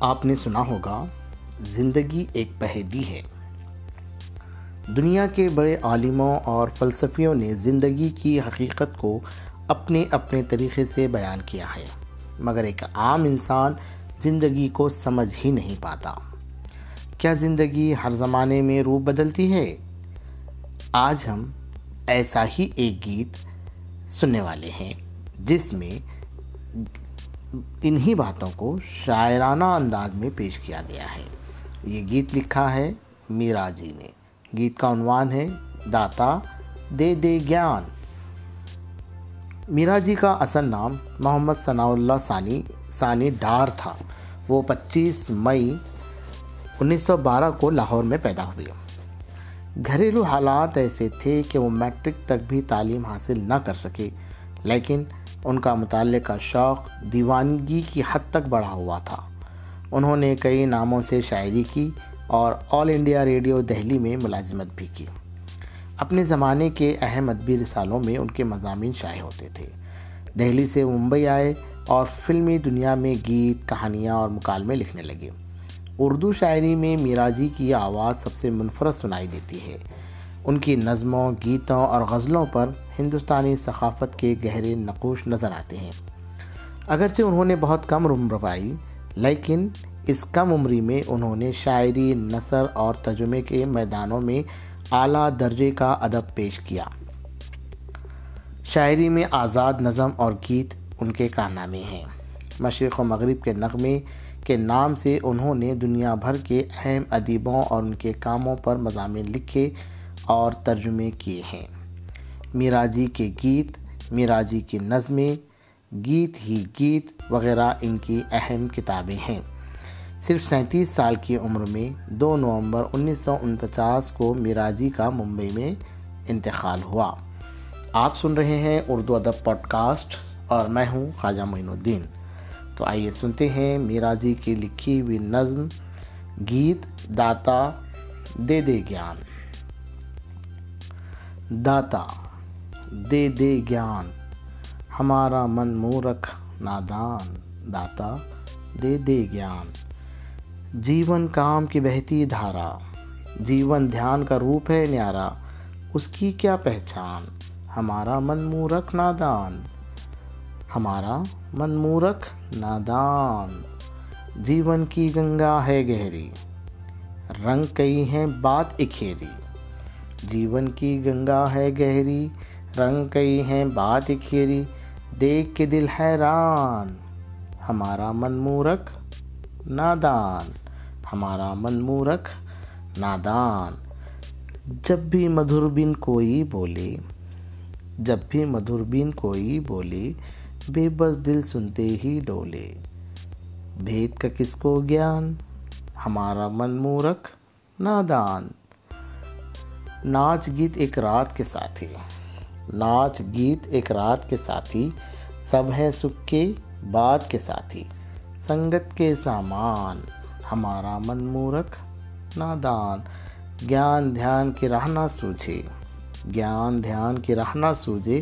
آپ نے سنا ہوگا، زندگی ایک پہیلی ہے۔ دنیا کے بڑے عالموں اور فلسفیوں نے زندگی کی حقیقت کو اپنے اپنے طریقے سے بیان کیا ہے، مگر ایک عام انسان زندگی کو سمجھ ہی نہیں پاتا۔ کیا زندگی ہر زمانے میں روپ بدلتی ہے؟ آج ہم ایسا ہی ایک گیت سننے والے ہیں، جس میں انہی باتوں کو شاعرانہ انداز میں پیش کیا گیا ہے۔ یہ گیت لکھا ہے میرا جی نے۔ گیت کا عنوان ہے داتا دے دے گیان۔ میرا جی کا اصل نام محمد ثناء اللہ ثانی ثانی ڈار تھا۔ وہ پچیس مئی انیس سو بارہ کو لاہور میں پیدا ہوئے گھریلو حالات ایسے تھے کہ وہ میٹرک تک بھی تعلیم حاصل نہ کر سکے، لیکن ان کا مطالعے کا شوق دیوانگی کی حد تک بڑھا ہوا تھا۔ انہوں نے کئی ناموں سے شاعری کی اور آل انڈیا ریڈیو دہلی میں ملازمت بھی کی۔ اپنے زمانے کے اہم ادبی رسالوں میں ان کے مضامین شائع ہوتے تھے۔ دہلی سے ممبئی آئے اور فلمی دنیا میں گیت، کہانیاں اور مکالمے لکھنے لگے۔ اردو شاعری میں میراجی کی آواز سب سے منفرد سنائی دیتی ہے۔ ان کی نظموں، گیتوں اور غزلوں پر ہندوستانی ثقافت کے گہرے نقوش نظر آتے ہیں۔ اگرچہ انہوں نے بہت کم عمر پائی لیکن اس کم عمری میں انہوں نے شاعری، نثر اور ترجمے کے میدانوں میں اعلیٰ درجے کا ادب پیش کیا۔ شاعری میں آزاد نظم اور گیت ان کے کارنامے ہیں۔ مشرق و مغرب کے نغمے کے نام سے انہوں نے دنیا بھر کے اہم ادیبوں اور ان کے کاموں پر مضامین لکھے۔ اور ترجمے کیے ہیں۔ میراجی کے گیت، میراجی کی نظمیں، گیت ہی گیت وغیرہ ان کی اہم کتابیں ہیں۔ صرف سینتیس سال کی عمر میں دو نومبر انیس سو انچاس کو میراجی کا ممبئی میں انتقال ہوا۔ آپ سن رہے ہیں اردو ادب پوڈ کاسٹ اور میں ہوں خواجہ معین الدین۔ تو آئیے سنتے ہیں میراجی کی لکھی ہوئی نظم، گیت، داتا، دے دے گیان۔ داتا، دے دے گیان، ہمارا من مورکھ، نادان۔ داتا، دے دے گیان۔ جیون کام کی بہتی دھارا، جیون دھیان کا روپ ہے نیارا، اس کی کیا پہچان؟ ہمارا من مورکھ، نادان۔ ہمارا من مورکھ، نادان۔ جیون کی گنگا ہے گہری، رنگ کئی ہیں بات اکھیری۔ جیون کی گنگا ہے گہری، رنگ کئی ہیں بات اکھیری دیکھ کے دل حیران۔ ہمارا من مورکھ نادان۔ ہمارا من مورکھ نادان۔ جب بھی مدھر بن کوئی بولے جب بھی مدھر بن کوئی بولے بے بس دل سنتے ہی ڈولے بھید کا کس کو گیان؟ ہمارا من مورکھ نادان۔ ناچ گیت ایک رات کے ساتھی، ناچ گیت ایک رات کے ساتھی، سب ہیں سکھ کے بات کے ساتھی، سنگت کے سامان، ہمارا من مورکھ نادان، گیان دھیان کی راہ نہ سوجھے گیان دھیان کی راہ نہ سوجھے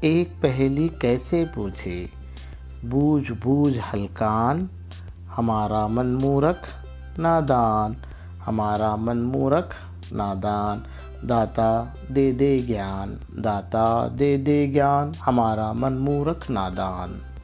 ایک پہلی کیسے پوچھے، بوجھ بوجھ ہلکان، ہمارا من مورکھ نادان، ہمارا من مورکھ نادان۔ داتا دے دے گیان داتا دے دے گیان ہمارا من مورکھ نادان۔